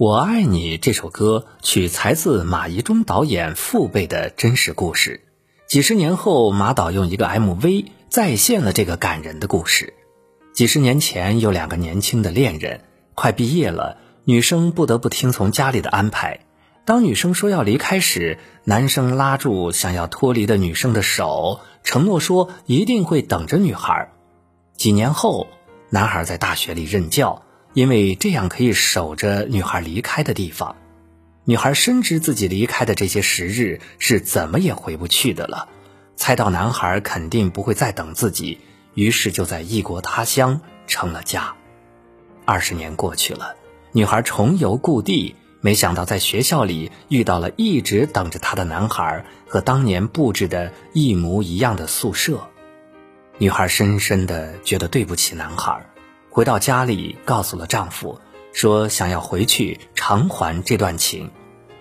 我爱你》这首歌取材自马伊中导演父辈的真实故事。几十年后，马导用一个 MV 再现了这个感人的故事。几十年前，有两个年轻的恋人，快毕业了，女生不得不听从家里的安排。当女生说要离开时，男生拉住想要脱离的女生的手，承诺说一定会等着女孩。几年后，男孩在大学里任教。因为这样可以守着女孩离开的地方，女孩深知自己离开的这些时日是怎么也回不去的了，猜到男孩肯定不会再等自己，于是就在异国他乡成了家。二十年过去了，女孩重游故地，没想到在学校里遇到了一直等着她的男孩和当年布置的一模一样的宿舍，女孩深深的觉得对不起男孩。回到家里，告诉了丈夫，说想要回去偿还这段情。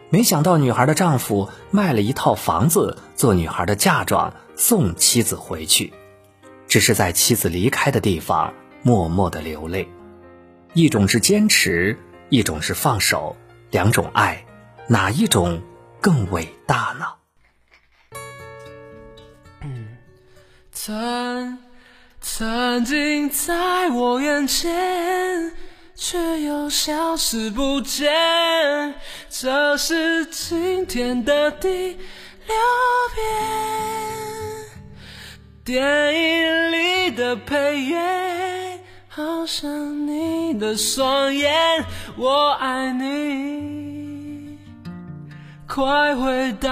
没想到女孩的丈夫卖了一套房子做女孩的嫁妆，送妻子回去，只是在妻子离开的地方默默的流泪。一种是坚持，一种是放手，两种爱，哪一种更伟大呢？曾。曾经在我眼前，却又消失不见。这是今天的第六遍。电影里的配乐，好像你的双眼。我爱你，快回到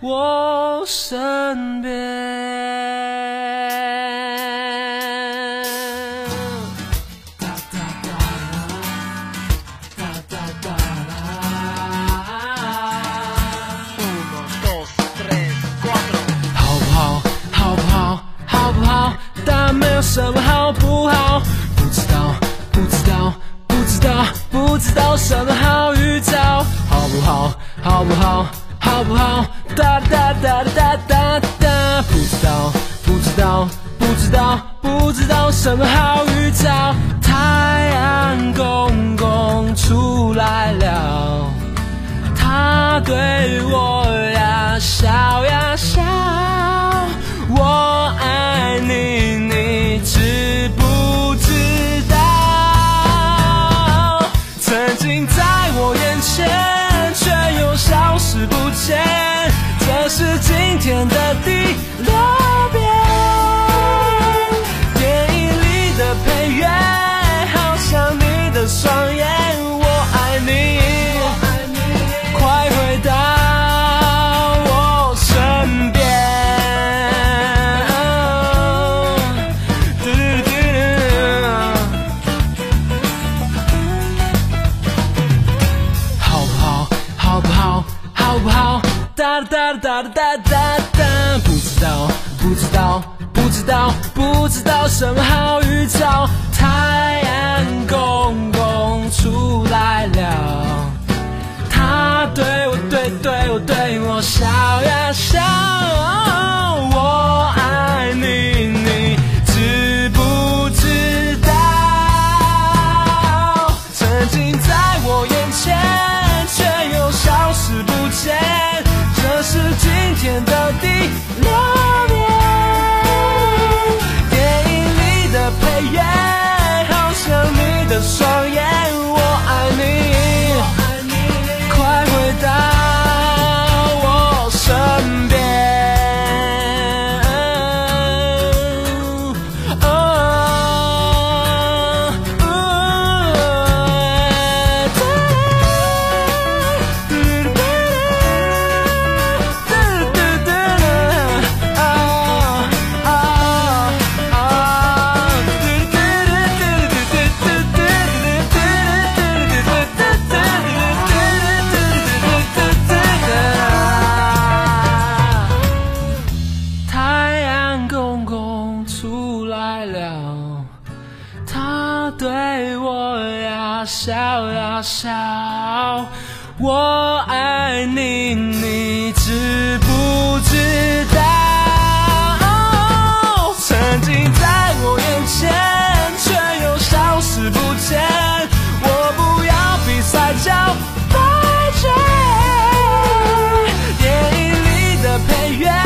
我身边。什么好不好？不知道，不知道，不知道，不知道什么好预兆？好不好？好不好？好不好？哒哒哒哒哒哒！不知道，不知道，不知道，不知道什么好预兆？太阳公公出来了，他对我呀笑前这是今天的第六遍。电影里的配乐好像你的双眼。哒哒哒哒哒哒，不知道，不知道，不知道，不知道什么好预兆。太阳公公出来了，他对我对对我对我笑呀笑。the. 笑啊笑，我爱你，你知不知道？曾经在我眼前，却又消失不见。我不要比赛叫败犬，电影里的配乐。